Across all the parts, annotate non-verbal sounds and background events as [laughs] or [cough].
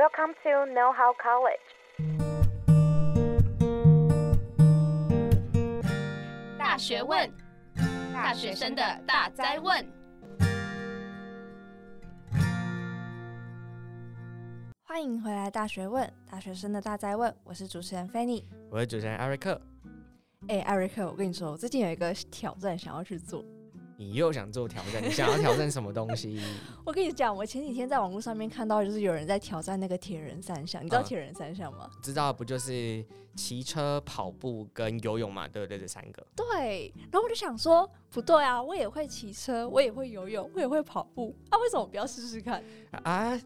Welcome to Know How College。大学问，大学生的大灾问。欢迎回来，《大学问》大学生的大灾问。我是主持人 Fanny，，我是主持人艾瑞克。哎，艾瑞克，我跟你说，我最近有一个挑战想要去做。你又想做挑战？你想要挑战什么东西？[laughs] 我跟你讲，我前几天在网络上面看到，就是有人在挑战那个铁人三项。你知道铁人三项吗？嗯，知道，不就是骑车、跑步跟游泳嘛？对不对？这三个。对。然后我就想说，不对啊，我也会骑车，我也会游泳，我也会跑步，啊，为什么不要试试看？啊，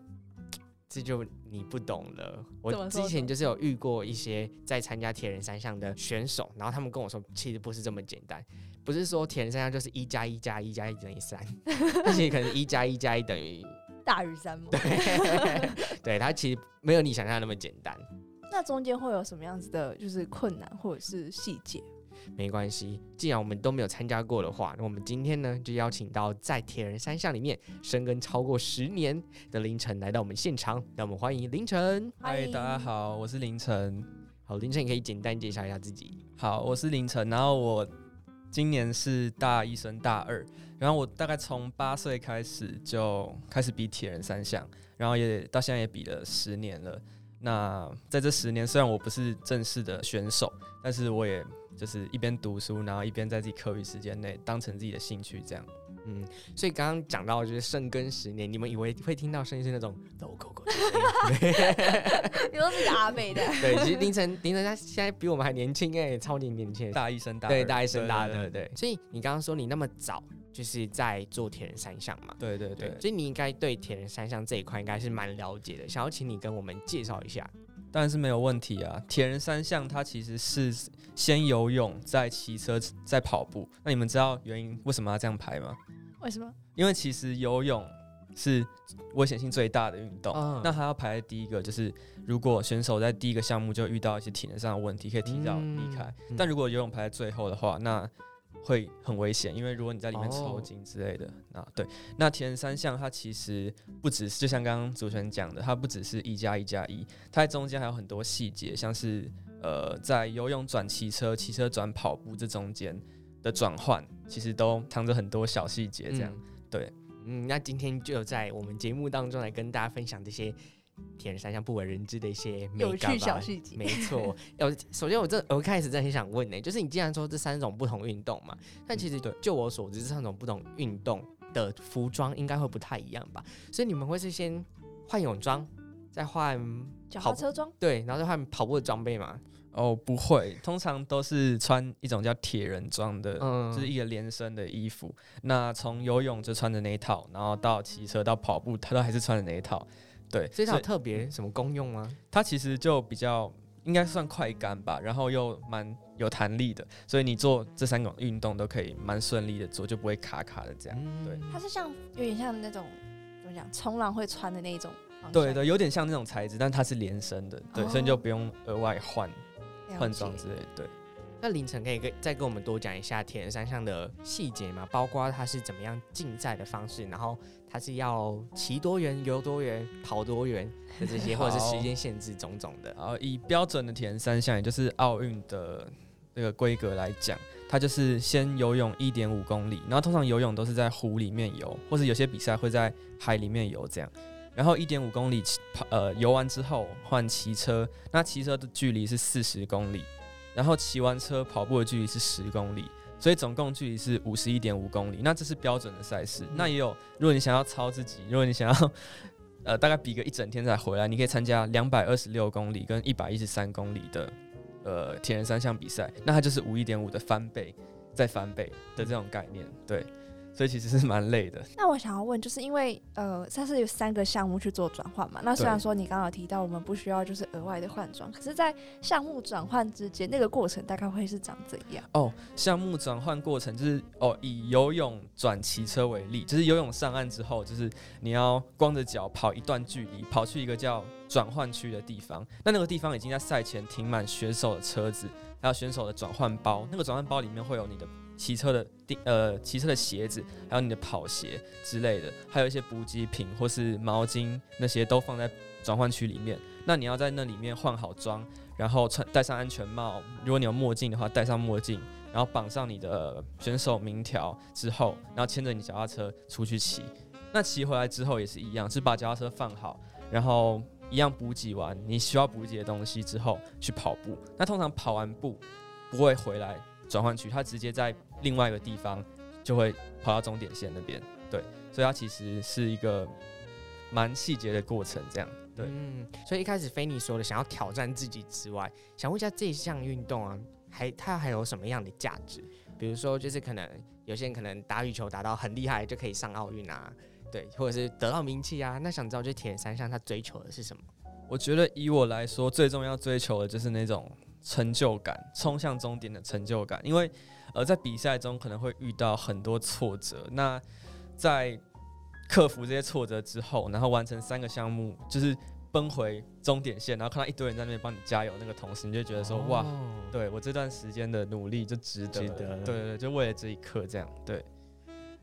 这就你不懂了。我之前就是有遇过一些在参加铁人三项的选手，然后他们跟我说，其实不是这么简单。不是说铁人三项就是一加一加一加一等于三，而且可能一加一加一等于 [laughs] 大于三 [laughs] 对，它其实没有你想象那么简单。那中间会有什么样子的，就是困难或者是细节？没关系，既然我们都没有参加过的话，那我们今天呢就邀请到在铁人三项里面深耕超过十年的凌晨来到我们现场，让我们欢迎凌晨。嗨，大家好，我是凌晨。好，凌晨你可以简单介绍一下自己。好，我是凌晨，然后我。今年是大一升大二，然后我大概从八岁开始就开始比铁人三项，然后也到现在也比了十年了。那在这十年，虽然我不是正式的选手，但是我也就是一边读书，然后一边在自己课余时间内当成自己的兴趣这样。嗯，所以刚刚讲到就是深耕十年，你们以为会听到声音是那种抖狗狗，你都是阿美的。对，其实凌晨凌晨他现在比我们还年轻哎，超级年轻，大一升大对，大一升大二，对，对，所以你刚刚说你那么早就是在做铁人三项嘛？对对对，对。所以你应该对铁人三项这一块应该是蛮了解的，想要请你跟我们介绍一下。当然是没有问题啊！铁人三项它其实是先游泳，再骑车，再跑步。那你们知道原因为什么要这样排吗？为什么？因为其实游泳是危险性最大的运动，嗯，那它要排在第一个，就是如果选手在第一个项目就遇到一些体能上的问题，可以提早离开，嗯。但如果游泳排在最后的话，那会很危险，因为如果你在里面抽筋之类的，那、哦、对，那铁人三项它其实不只是，就像刚刚主持人讲的，它不只是一加一加一，它在中间还有很多细节，像是呃，在游泳转骑车、骑车转跑步这中间的转换，其实都藏着很多小细节，这样、嗯、对。嗯，那今天就在我们节目当中来跟大家分享这些。铁人三项不为人知的一些有趣小细节，没错。[laughs] 呃，首先我这我开始真的很想问呢，就是你既然说这三种不同运动嘛，但其实对，就我所知，这三种不同运动的服装应该会不太一样吧？所以你们会是先换泳装，再换脚踏车装，对，然后再换跑步的装备吗？哦，不会，通常都是穿一种叫铁人装的，嗯，就是一个连身的衣服。那从游泳就穿着那一套，然后到骑车到跑步，他都还是穿着那一套。对，所以它有特别什么功用吗？它其实就比较应该算快干吧，然后又蛮有弹力的，所以你做这三种运动都可以蛮顺利的做，就不会卡卡的这样。嗯、对，它是像有点像那种怎么讲，冲浪会穿的那种。对对，有点像那种材质，但它是连身的，对，哦、所以你就不用额外换换装之类。对，那凌晨可以跟再跟我们多讲一下铁人三项的细节吗？包括它是怎么样竞赛的方式，然后。它是要骑多远、游多远、跑多远的这些，或者是时间限制种种的。然后以标准的铁人三项，也就是奥运的这个规格来讲，它就是先游泳一点五公里，然后通常游泳都是在湖里面游，或者有些比赛会在海里面游这样。然后一点五公里跑呃游完之后换骑车，那骑车的距离是四十公里，然后骑完车跑步的距离是十公里。所以总共距离是五十一点五公里，那这是标准的赛事。那也有，如果你想要超自己，如果你想要，[laughs] 呃，大概比个一整天才回来，你可以参加两百二十六公里跟一百一十三公里的，呃，铁人三项比赛。那它就是五一点五的翻倍，再翻倍的这种概念，对。所以其实是蛮累的。那我想要问，就是因为呃，它是有三个项目去做转换嘛？那虽然说你刚刚有提到我们不需要就是额外的换装，可是，在项目转换之间，那个过程大概会是长怎样？哦，项目转换过程就是哦，以游泳转骑车为例，就是游泳上岸之后，就是你要光着脚跑一段距离，跑去一个叫转换区的地方。那那个地方已经在赛前停满选手的车子，还有选手的转换包。那个转换包里面会有你的。骑车的地呃骑车的鞋子，还有你的跑鞋之类的，还有一些补给品或是毛巾那些都放在转换区里面。那你要在那里面换好装，然后穿戴上安全帽，如果你有墨镜的话，戴上墨镜，然后绑上你的选手名条之后，然后牵着你脚踏车出去骑。那骑回来之后也是一样，是把脚踏车放好，然后一样补给完你需要补给的东西之后去跑步。那通常跑完步不会回来转换区，它直接在另外一个地方就会跑到终点线那边。对，所以它其实是一个蛮细节的过程，这样。对，嗯，所以一开始菲尼说的想要挑战自己之外，想问一下这项运动啊，还它还有什么样的价值？比如说，就是可能有些人可能打羽球打到很厉害就可以上奥运啊，对，或者是得到名气啊。那想知道，就铁人三项他追求的是什么？我觉得以我来说，最重要追求的就是那种成就感，冲向终点的成就感。因为呃，在比赛中可能会遇到很多挫折，那在克服这些挫折之后，然后完成三个项目，就是奔回终点线，然后看到一堆人在那边帮你加油，那个同时你就觉得说，哦、哇，对我这段时间的努力就值得，值得，对对对，就为了这一刻这样，对。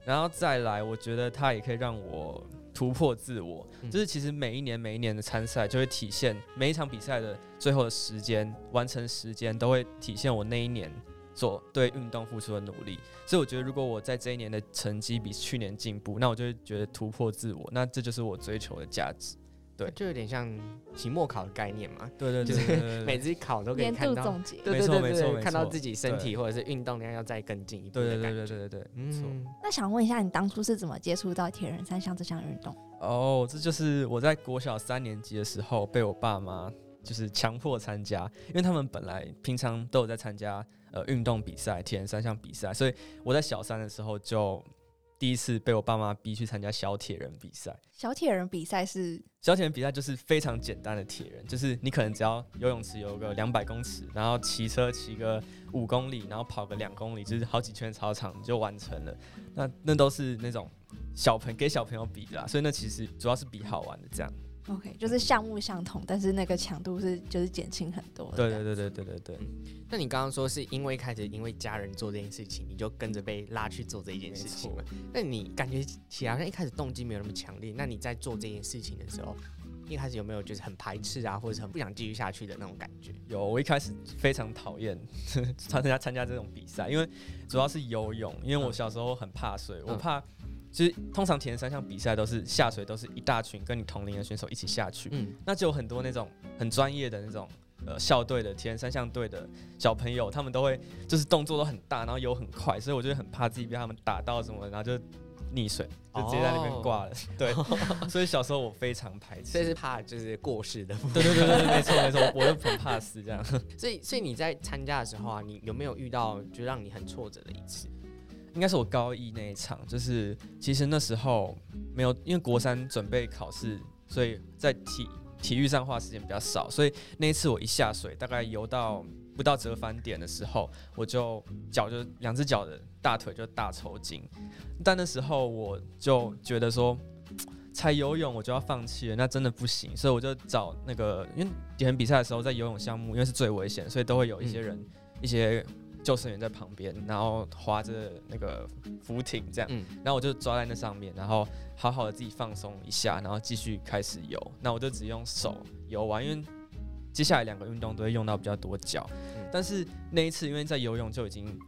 然后再来，我觉得它也可以让我突破自我，嗯、就是其实每一年每一年的参赛，就会体现每一场比赛的最后的时间完成时间，都会体现我那一年。做对运动付出的努力，所以我觉得如果我在这一年的成绩比去年进步，那我就会觉得突破自我，那这就是我追求的价值。对，就有点像期末考的概念嘛。对对对，就是每次考都可以看到，总结。对对对对对，看到自己身体或者是运动量要再更进一步。对对对对对对对，嗯。那想问一下，你当初是怎么接触到铁人三项这项运动？哦，这就是我在国小三年级的时候被我爸妈就是强迫参加，因为他们本来平常都有在参加。呃，运动比赛，铁人三项比赛，所以我在小三的时候就第一次被我爸妈逼去参加小铁人比赛。小铁人比赛是？小铁人比赛就是非常简单的铁人，就是你可能只要游泳池游个两百公尺，然后骑车骑个五公里，然后跑个两公里，就是好几圈操场就完成了。那那都是那种小朋给小朋友比的啦，所以那其实主要是比好玩的这样。OK，就是项目相同，但是那个强度是就是减轻很多。对对对对对对对。那你刚刚说是因为开始因为家人做这件事情，你就跟着被拉去做这一件事情嘛？那你感觉起来好像一开始动机没有那么强烈。那你在做这件事情的时候，一开始有没有就是很排斥啊，或者是很不想继续下去的那种感觉？有，我一开始非常讨厌参加参加这种比赛，因为主要是游泳，因为我小时候很怕水，嗯、我怕。其实通常铁人三项比赛都是下水，都是一大群跟你同龄的选手一起下去。嗯，那就有很多那种很专业的那种呃校队的铁人三项队的小朋友，他们都会就是动作都很大，然后游很快，所以我就很怕自己被他们打到什么，然后就溺水，就直接在那边挂了。哦、对，[laughs] 所以小时候我非常排斥，这 [laughs] 是怕就是过世的。对对对对，没错没错，我就很怕死这样。[laughs] 所以所以你在参加的时候啊，你有没有遇到就让你很挫折的一次？应该是我高一那一场，就是其实那时候没有，因为国三准备考试，所以在体体育上花时间比较少，所以那一次我一下水，大概游到不到折返点的时候，我就脚就两只脚的大腿就大抽筋，但那时候我就觉得说，[tsk] 才游泳我就要放弃了，那真的不行，所以我就找那个，因为铁人比赛的时候在游泳项目，因为是最危险，所以都会有一些人、嗯、一些。救生员在旁边，然后划着那个浮艇这样，嗯、然后我就抓在那上面，然后好好的自己放松一下，然后继续开始游。那我就只用手游完，因为接下来两个运动都会用到比较多脚。嗯、但是那一次因为在游泳就已经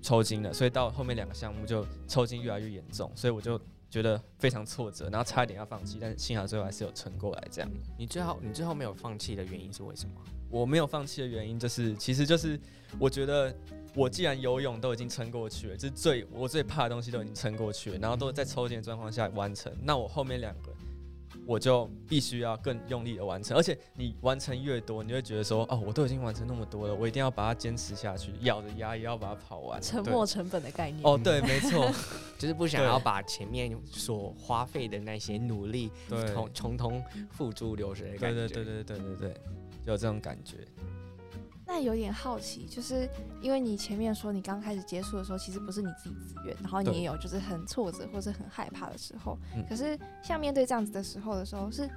抽筋了，所以到后面两个项目就抽筋越来越严重，所以我就觉得非常挫折，然后差一点要放弃，但是幸好最后还是有撑过来。这样，你最后你最后没有放弃的原因是为什么？我没有放弃的原因就是，其实就是我觉得我既然游泳都已经撑过去了，就是最我最怕的东西都已经撑过去了，然后都在抽筋的状况下完成，那我后面两个我就必须要更用力的完成，而且你完成越多，你会觉得说，哦，我都已经完成那么多了，我一定要把它坚持下去，咬着牙也要把它跑完。沉没成本的概念。哦，对，没错，[laughs] 就是不想要把前面所花费的那些努力，对，从从头付诸流水的感觉。对对对对对对对。有这种感觉，那有点好奇，就是因为你前面说你刚开始接触的时候，其实不是你自己自愿，然后你也有就是很挫折或是很害怕的时候。可是像面对这样子的时候的时候，是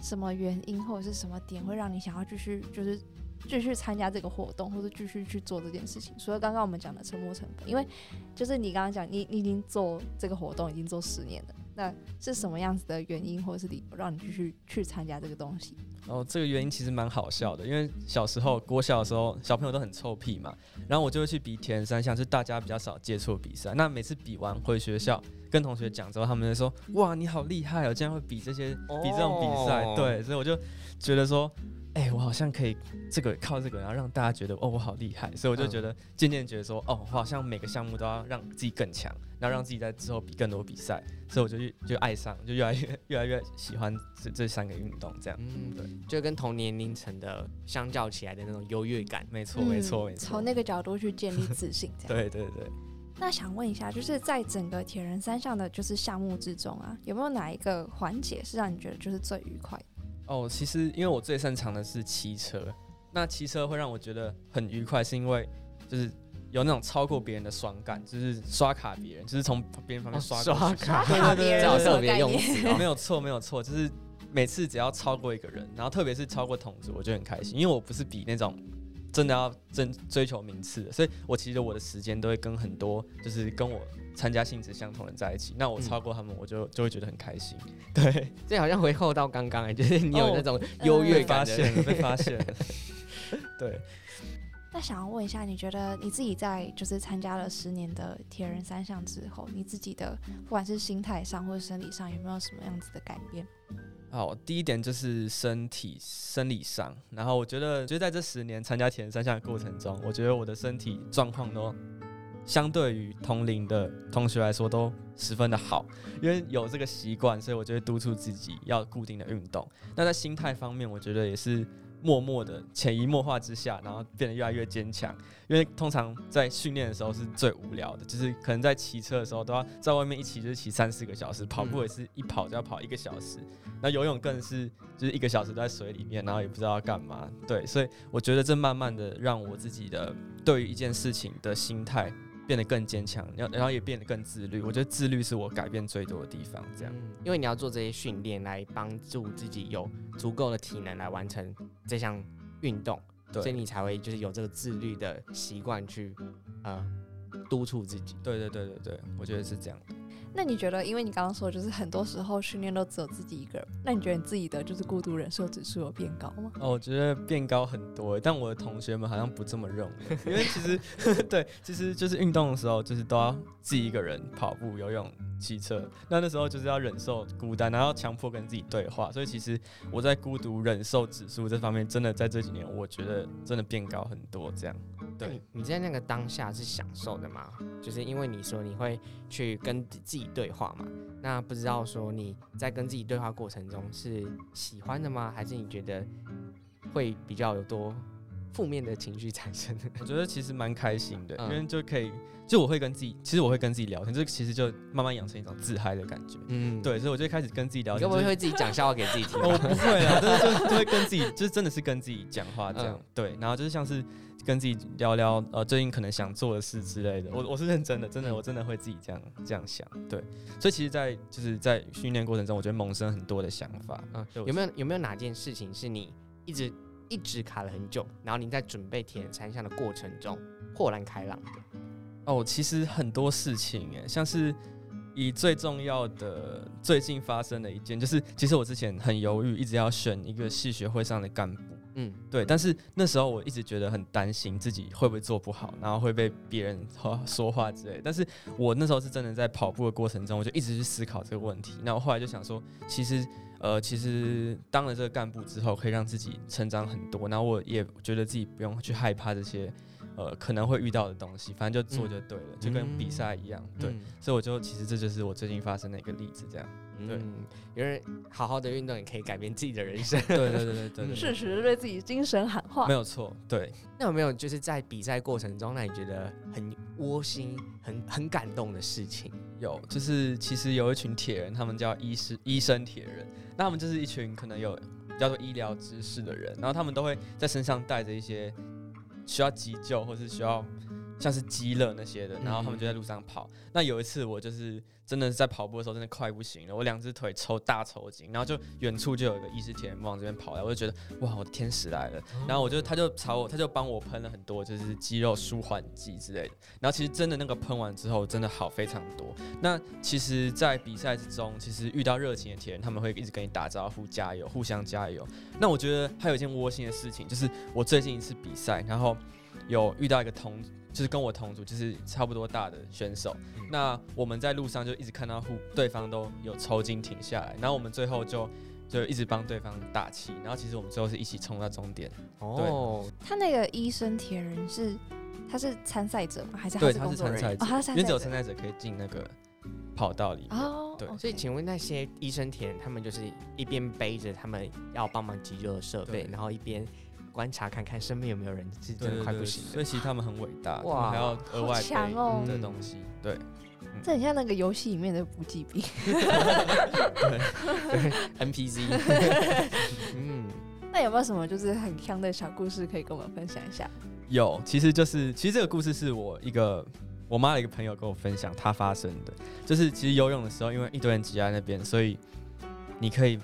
什么原因或者是什么点会让你想要继续就是继续参加这个活动，或者继续去做这件事情？除了刚刚我们讲的沉没成本，因为就是你刚刚讲，你你已经做这个活动已经做十年了，那是什么样子的原因或者是理由让你继续去参加这个东西？哦，这个原因其实蛮好笑的，因为小时候国小的时候，小朋友都很臭屁嘛，然后我就会去比铁人三项，是大家比较少接触的比赛。那每次比完回学校跟同学讲之后，他们就说：“哇，你好厉害哦，竟然会比这些比这种比赛。”对，所以我就觉得说。哎、欸，我好像可以这个靠这个，然后让大家觉得哦，我好厉害，所以我就觉得渐渐觉得说，哦，我好像每个项目都要让自己更强，然后让自己在之后比更多比赛，所以我就越就爱上，就越来越越来越喜欢这这三个运动，这样，嗯，对，就跟同年龄层的相较起来的那种优越感，没错，没错，没错，从那个角度去建立自信，这样，[laughs] 对对对。那想问一下，就是在整个铁人三项的就是项目之中啊，有没有哪一个环节是让你觉得就是最愉快的？哦，其实因为我最擅长的是骑车，那骑车会让我觉得很愉快，是因为就是有那种超过别人的爽感，就是刷卡别人，就是从别人旁边刷、哦、刷卡，对对对，这特别用词，没有错 [laughs] 没有错，就是每次只要超过一个人，然后特别是超过同组，我就很开心，因为我不是比那种。真的要争追求名次的，所以我其实我的时间都会跟很多就是跟我参加性质相同的人在一起。那我超过他们，我就就会觉得很开心。[laughs] 对，这好像回扣到刚刚哎，就是你有那种优越感的、哦呃、被发现，被发现。对。那想要问一下，你觉得你自己在就是参加了十年的铁人三项之后，你自己的不管是心态上或者生理上，有没有什么样子的改变？好，第一点就是身体生理上，然后我觉得，就在这十年参加铁人三项的过程中，我觉得我的身体状况都相对于同龄的同学来说都十分的好，因为有这个习惯，所以我就会督促自己要固定的运动。那在心态方面，我觉得也是。默默的潜移默化之下，然后变得越来越坚强。因为通常在训练的时候是最无聊的，就是可能在骑车的时候都要在外面一骑就是骑三四个小时，跑步也是一跑就要跑一个小时。那游泳更是就是一个小时都在水里面，然后也不知道要干嘛。对，所以我觉得这慢慢的让我自己的对于一件事情的心态。变得更坚强，然后然后也变得更自律。我觉得自律是我改变最多的地方。这样，因为你要做这些训练来帮助自己有足够的体能来完成这项运动，所以你才会就是有这个自律的习惯去呃督促自己。对对对对对，我觉得是这样。那你觉得，因为你刚刚说，就是很多时候训练都只有自己一个人，那你觉得你自己的就是孤独忍受指数有变高吗？哦，我觉得变高很多，但我的同学们好像不这么认为，因为其实 [laughs] 对，其实就是运动的时候，就是都要自己一个人跑步、游泳、骑车，那那时候就是要忍受孤单，然后强迫跟自己对话，所以其实我在孤独忍受指数这方面，真的在这几年，我觉得真的变高很多。这样，对，你在那个当下是享受的吗？就是因为你说你会去跟自己。对话嘛，那不知道说你在跟自己对话过程中是喜欢的吗？还是你觉得会比较有多负面的情绪产生？我觉得其实蛮开心的，嗯、因为就可以，就我会跟自己，其实我会跟自己聊天，就其实就慢慢养成一种自嗨的感觉。嗯，对，所以我就开始跟自己聊天，会不会自己讲笑话给自己听？我不会啊，就是就就会跟自己，就是真的是跟自己讲话这样。嗯、对，然后就是像是。跟自己聊聊，呃，最近可能想做的事之类的。我我是认真的，真的，我真的会自己这样这样想。对，所以其实在，在就是在训练过程中，我觉得萌生很多的想法。嗯，有没有有没有哪件事情是你一直一直卡了很久，然后您在准备铁人三项的过程中豁然开朗的？哦，其实很多事情，哎，像是以最重要的最近发生的一件，就是其实我之前很犹豫，一直要选一个系学会上的干部。嗯，对，但是那时候我一直觉得很担心自己会不会做不好，然后会被别人说话之类。但是我那时候是真的在跑步的过程中，我就一直去思考这个问题。那我后来就想说，其实，呃，其实当了这个干部之后，可以让自己成长很多。然后我也觉得自己不用去害怕这些，呃，可能会遇到的东西，反正就做就对了，嗯、就跟比赛一样。对，嗯、所以我就其实这就是我最近发生的一个例子，这样。对，有人好好的运动也可以改变自己的人生。对对对对对，适时对自己精神喊话，没有错。对，那有没有就是在比赛过程中让你觉得很窝心、很很感动的事情？有，就是其实有一群铁人，他们叫医师、医生铁人，那他们就是一群可能有叫做医疗知识的人，然后他们都会在身上带着一些需要急救或是需要。像是鸡肋那些的，然后他们就在路上跑。嗯、那有一次我就是真的是在跑步的时候，真的快不行了，我两只腿抽大抽筋，然后就远处就有一个意式铁人往这边跑来，我就觉得哇，我的天使来了。然后我就他就朝我，他就帮我喷了很多就是肌肉舒缓剂之类的。然后其实真的那个喷完之后，真的好非常多。那其实，在比赛之中，其实遇到热情的铁人，他们会一直跟你打招呼、加油、互相加油。那我觉得还有一件窝心的事情，就是我最近一次比赛，然后有遇到一个同。就是跟我同组，就是差不多大的选手。嗯、那我们在路上就一直看到互对方都有抽筋停下来，然后我们最后就就一直帮对方打气，然后其实我们最后是一起冲到终点。哦，他那个医生铁人是他是参赛者吗？还是他是对他是参赛者？哦、因为只有参赛者可以进那个跑道里面。哦，对。所以请问那些医生铁人，他们就是一边背着他们要帮忙急救的设备，然后一边。观察看看身边有没有人是真的快不行，所以其实他们很伟大，哇，还要额外强哦。的东西，对，这很像那个游戏里面的补给兵，对，NPC，[laughs] 嗯，那有没有什么就是很香的小故事可以跟我们分享一下？有，其实就是其实这个故事是我一个我妈的一个朋友跟我分享，她发生的，就是其实游泳的时候，因为一堆人挤在那边，所以你可以。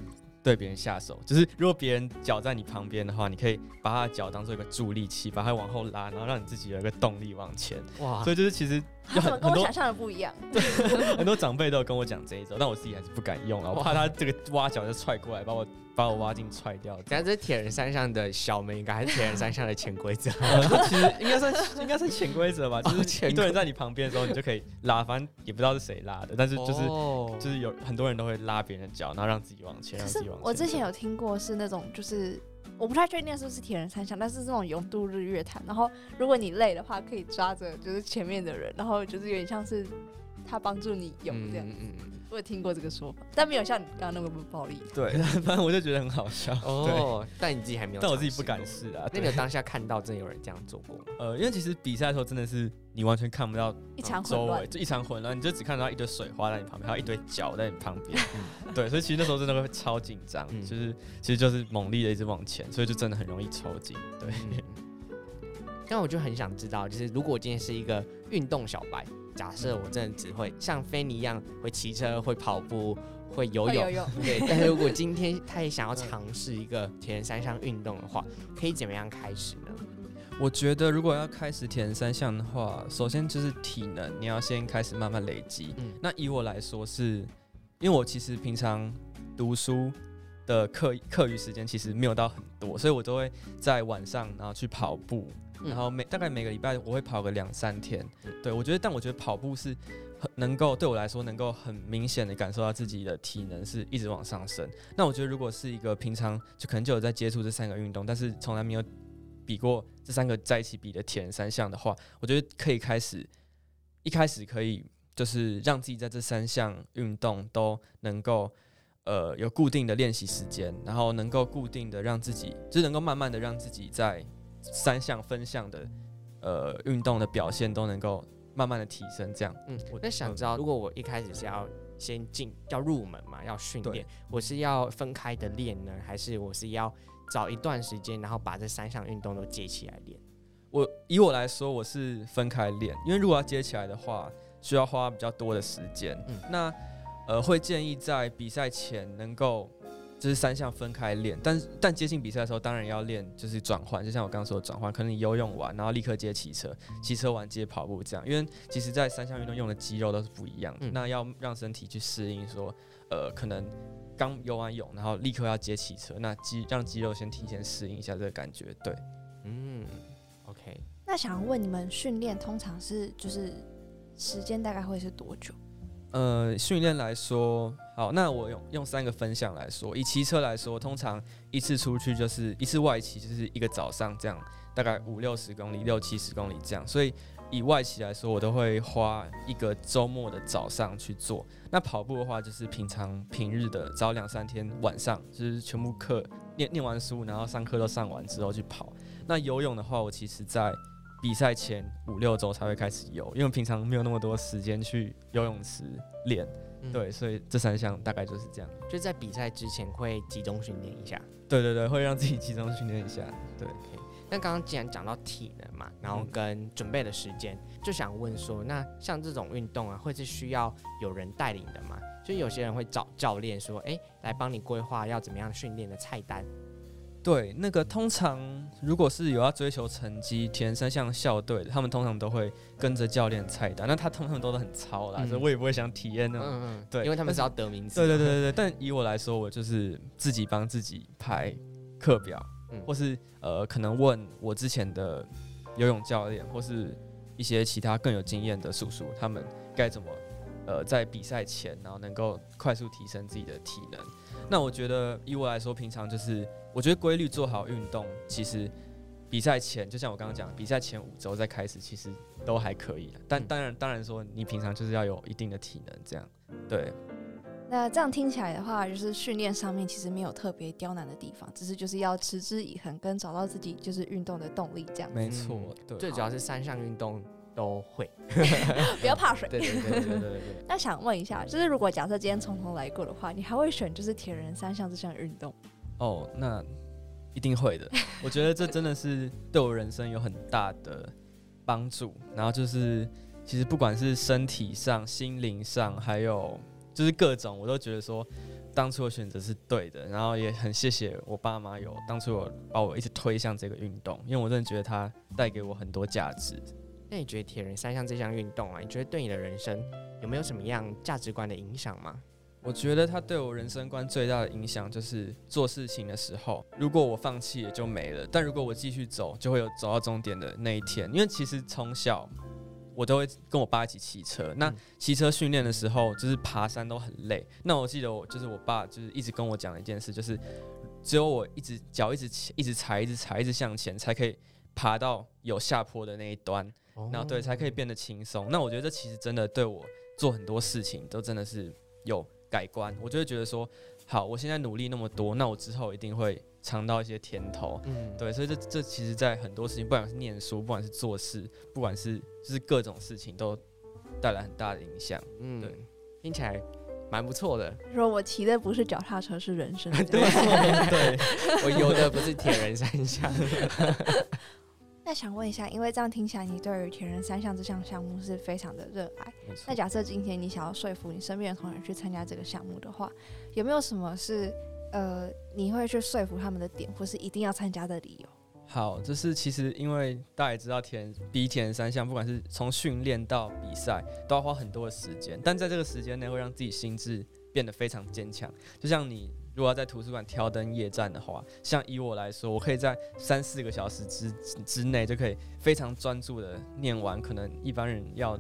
对别人下手，就是如果别人脚在你旁边的话，你可以把他的脚当做一个助力器，把他往后拉，然后让你自己有一个动力往前。哇！所以就是其实很很多跟我想象的不一样。对，[laughs] 很多长辈都有跟我讲这一招，但我自己还是不敢用啊，我怕他这个挖脚就踹过来把我。把我挖进踹掉，等下这是铁人三项的小门应该还是铁人三项的潜规则？[laughs] 其实应该算应该算潜规则吧，就是一堆人在你旁边的时候，你就可以拉，反正也不知道是谁拉的，但是就是、哦、就是有很多人都会拉别人的脚，然后让自己往前，让自己往前。我之前有听过是那种，就是我不太确定是不是铁人三项，但是这种游渡日月潭，然后如果你累的话，可以抓着就是前面的人，然后就是有点像是他帮助你游这样子。我也听过这个说法，但没有像你刚刚那么暴力。对，[laughs] 反正我就觉得很好笑。哦，但你自己还没有，但我自己不敢试啊。那个当下看到真的有人这样做过？[laughs] 呃，因为其实比赛的时候真的是你完全看不到一场混乱，就一场混乱，你就只看到一堆水花在你旁边，还有一堆脚在你旁边。[laughs] 对，所以其实那时候真的会超紧张，就是其实就是猛力的一直往前，所以就真的很容易抽筋。对。但我就很想知道，就是如果今天是一个运动小白。假设我真的只会像菲尼一样会骑车、会跑步、会游泳，对。但是如果今天他也想要尝试一个铁人三项运动的话，可以怎么样开始呢？我觉得如果要开始铁人三项的话，首先就是体能，你要先开始慢慢累积。嗯，那以我来说是，因为我其实平常读书的课课余时间其实没有到很多，所以我都会在晚上然后去跑步。然后每大概每个礼拜我会跑个两三天，对，我觉得，但我觉得跑步是很能够对我来说能够很明显的感受到自己的体能是一直往上升。那我觉得如果是一个平常就可能就有在接触这三个运动，但是从来没有比过这三个在一起比的铁人三项的话，我觉得可以开始，一开始可以就是让自己在这三项运动都能够呃有固定的练习时间，然后能够固定的让自己就是能够慢慢的让自己在。三项分项的呃运动的表现都能够慢慢的提升，这样。嗯，我在想知道，如果我一开始是要先进要入门嘛，要训练，我是要分开的练呢，还是我是要找一段时间，然后把这三项运动都接起来练？我以我来说，我是分开练，因为如果要接起来的话，需要花比较多的时间。嗯，那呃会建议在比赛前能够。就是三项分开练，但但接近比赛的时候，当然要练，就是转换，就像我刚刚说的转换，可能你游泳完，然后立刻接骑车，骑车完接跑步这样，因为其实在三项运动用的肌肉都是不一样的，嗯、那要让身体去适应说，呃，可能刚游完泳，然后立刻要接骑车，那肌让肌肉先提前适应一下这个感觉，对，嗯，OK。那想要问你们训练通常是就是时间大概会是多久？呃，训练来说，好，那我用用三个分项来说。以骑车来说，通常一次出去就是一次外骑，就是一个早上这样，大概五六十公里、六七十公里这样。所以以外骑来说，我都会花一个周末的早上去做。那跑步的话，就是平常平日的早两三天晚上，就是全部课念念完书，然后上课都上完之后去跑。那游泳的话，我其实在比赛前五六周才会开始游，因为平常没有那么多时间去游泳池练，嗯、对，所以这三项大概就是这样。就在比赛之前会集中训练一下。对对对，会让自己集中训练一下。对，那刚刚既然讲到体能嘛，然后跟准备的时间，嗯、就想问说，那像这种运动啊，会是需要有人带领的吗？就有些人会找教练说，哎、欸，来帮你规划要怎么样训练的菜单。对，那个通常如果是有要追求成绩，铁人三项校队的，他们通常都会跟着教练菜单。那他通常都都很糙啦，嗯、所以我也不会想体验那种。嗯嗯。对，因为他们是要得名次。对对对对对。但以我来说，我就是自己帮自己排课表，嗯、或是呃，可能问我之前的游泳教练，或是一些其他更有经验的叔叔，他们该怎么呃在比赛前，然后能够快速提升自己的体能。那我觉得以我来说，平常就是。我觉得规律做好运动，其实比赛前，就像我刚刚讲，比赛前五周再开始，其实都还可以。但当然，当然说你平常就是要有一定的体能，这样对。那这样听起来的话，就是训练上面其实没有特别刁难的地方，只是就是要持之以恒，跟找到自己就是运动的动力这样。没错，对。最主要是三项运动都会，[laughs] 不要怕水。对对对对对对。[laughs] 那想问一下，就是如果假设今天从头来过的话，你还会选就是铁人三项这项运动？哦，那一定会的。[laughs] 我觉得这真的是对我人生有很大的帮助。然后就是，其实不管是身体上、心灵上，还有就是各种，我都觉得说当初的选择是对的。然后也很谢谢我爸妈有当初我把我一直推向这个运动，因为我真的觉得它带给我很多价值。那你觉得铁人三项这项运动啊，你觉得对你的人生有没有什么样价值观的影响吗？我觉得他对我人生观最大的影响就是做事情的时候，如果我放弃也就没了；但如果我继续走，就会有走到终点的那一天。因为其实从小我都会跟我爸一起骑车，那骑车训练的时候，就是爬山都很累。那我记得我就是我爸就是一直跟我讲的一件事，就是只有我一直脚一直一直踩一直踩一直向前，才可以爬到有下坡的那一端，然后对才可以变得轻松。那我觉得这其实真的对我做很多事情都真的是有。改观，我就会觉得说，好，我现在努力那么多，那我之后一定会尝到一些甜头。嗯，对，所以这这其实，在很多事情，不管是念书，不管是做事，不管是就是各种事情，都带来很大的影响。嗯，对，听起来蛮不错的。说我骑的不是脚踏车，是人生。[laughs] 对，对，[laughs] 我游的不是铁人三项。[laughs] 那想问一下，因为这样听起来，你对于铁人三项这项项目是非常的热爱。那假设今天你想要说服你身边的同学去参加这个项目的话，有没有什么是呃你会去说服他们的点，或是一定要参加的理由？好，就是其实因为大家也知道，铁人比铁人三项，不管是从训练到比赛，都要花很多的时间，但在这个时间内会让自己心智变得非常坚强，就像你。如果要在图书馆挑灯夜战的话，像以我来说，我可以在三四个小时之之内就可以非常专注的念完，可能一般人要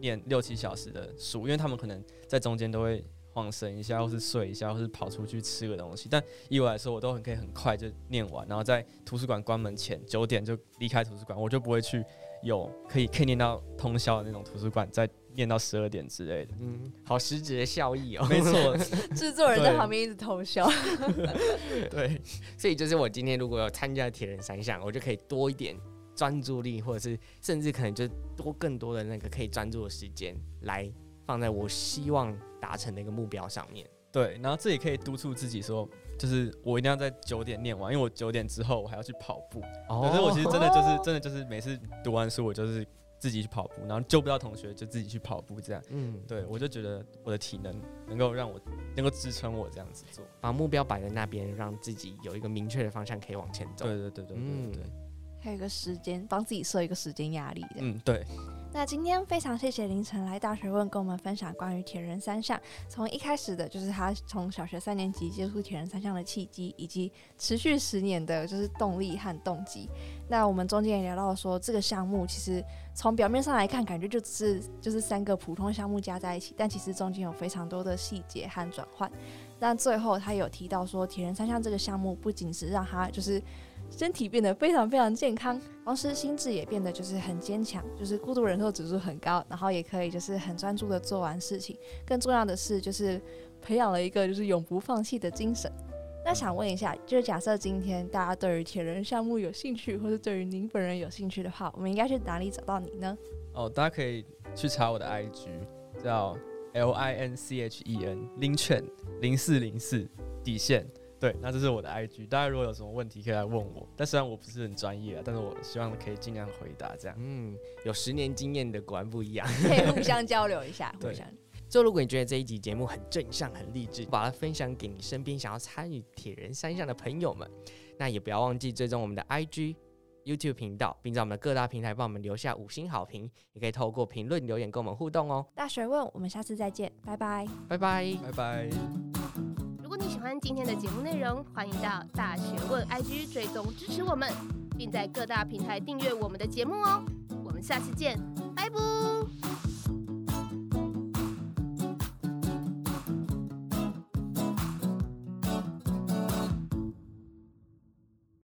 念六七小时的书，因为他们可能在中间都会晃神一下，或是睡一下，或是跑出去吃个东西。但以我来说，我都很可以很快就念完，然后在图书馆关门前九点就离开图书馆，我就不会去有可以可以念到通宵的那种图书馆在。练到十二点之类的，嗯，好实质的效益哦。没错，[laughs] 制作人在旁边一直偷笑。[laughs] 对，所以就是我今天如果有参加铁人三项，我就可以多一点专注力，或者是甚至可能就多更多的那个可以专注的时间来放在我希望达成的一个目标上面。对，然后这也可以督促自己说，就是我一定要在九点念完，因为我九点之后我还要去跑步。哦，可是我其实真的就是真的就是每次读完书，我就是。自己去跑步，然后救不到同学就自己去跑步，这样。嗯，对，我就觉得我的体能能够让我能够支撑我这样子做，把目标摆在那边，让自己有一个明确的方向可以往前走。对对对对对对。还有一个时间，帮自己设一个时间压力。嗯，对。那今天非常谢谢凌晨来大学问跟我们分享关于铁人三项，从一开始的就是他从小学三年级接触铁人三项的契机，以及持续十年的就是动力和动机。那我们中间也聊到说，这个项目其实从表面上来看，感觉就只是就是三个普通项目加在一起，但其实中间有非常多的细节和转换。那最后他有提到说，铁人三项这个项目不仅是让他就是。身体变得非常非常健康，同时心智也变得就是很坚强，就是孤独忍受指数很高，然后也可以就是很专注的做完事情。更重要的是，就是培养了一个就是永不放弃的精神。那想问一下，就是假设今天大家对于铁人项目有兴趣，或是对于您本人有兴趣的话，我们应该去哪里找到你呢？哦，大家可以去查我的 IG，叫 L I N C H E N 零四零四底线。对，那这是我的 IG，大家如果有什么问题可以来问我。但虽然我不是很专业啊，但是我希望可以尽量回答这样。嗯，有十年经验的果然不一样，可以互相交流一下。[laughs] 对互相。就如果你觉得这一集节目很正向、很励志，把它分享给你身边想要参与铁人三项的朋友们，那也不要忘记追踪我们的 IG、YouTube 频道，并在我们的各大平台帮我们留下五星好评，也可以透过评论留言跟我们互动哦。大学问，我们下次再见，拜拜，拜拜，拜拜。如果你喜欢今天的节目内容，欢迎到大学问 IG 追踪支持我们，并在各大平台订阅我们的节目哦。我们下次见，拜拜。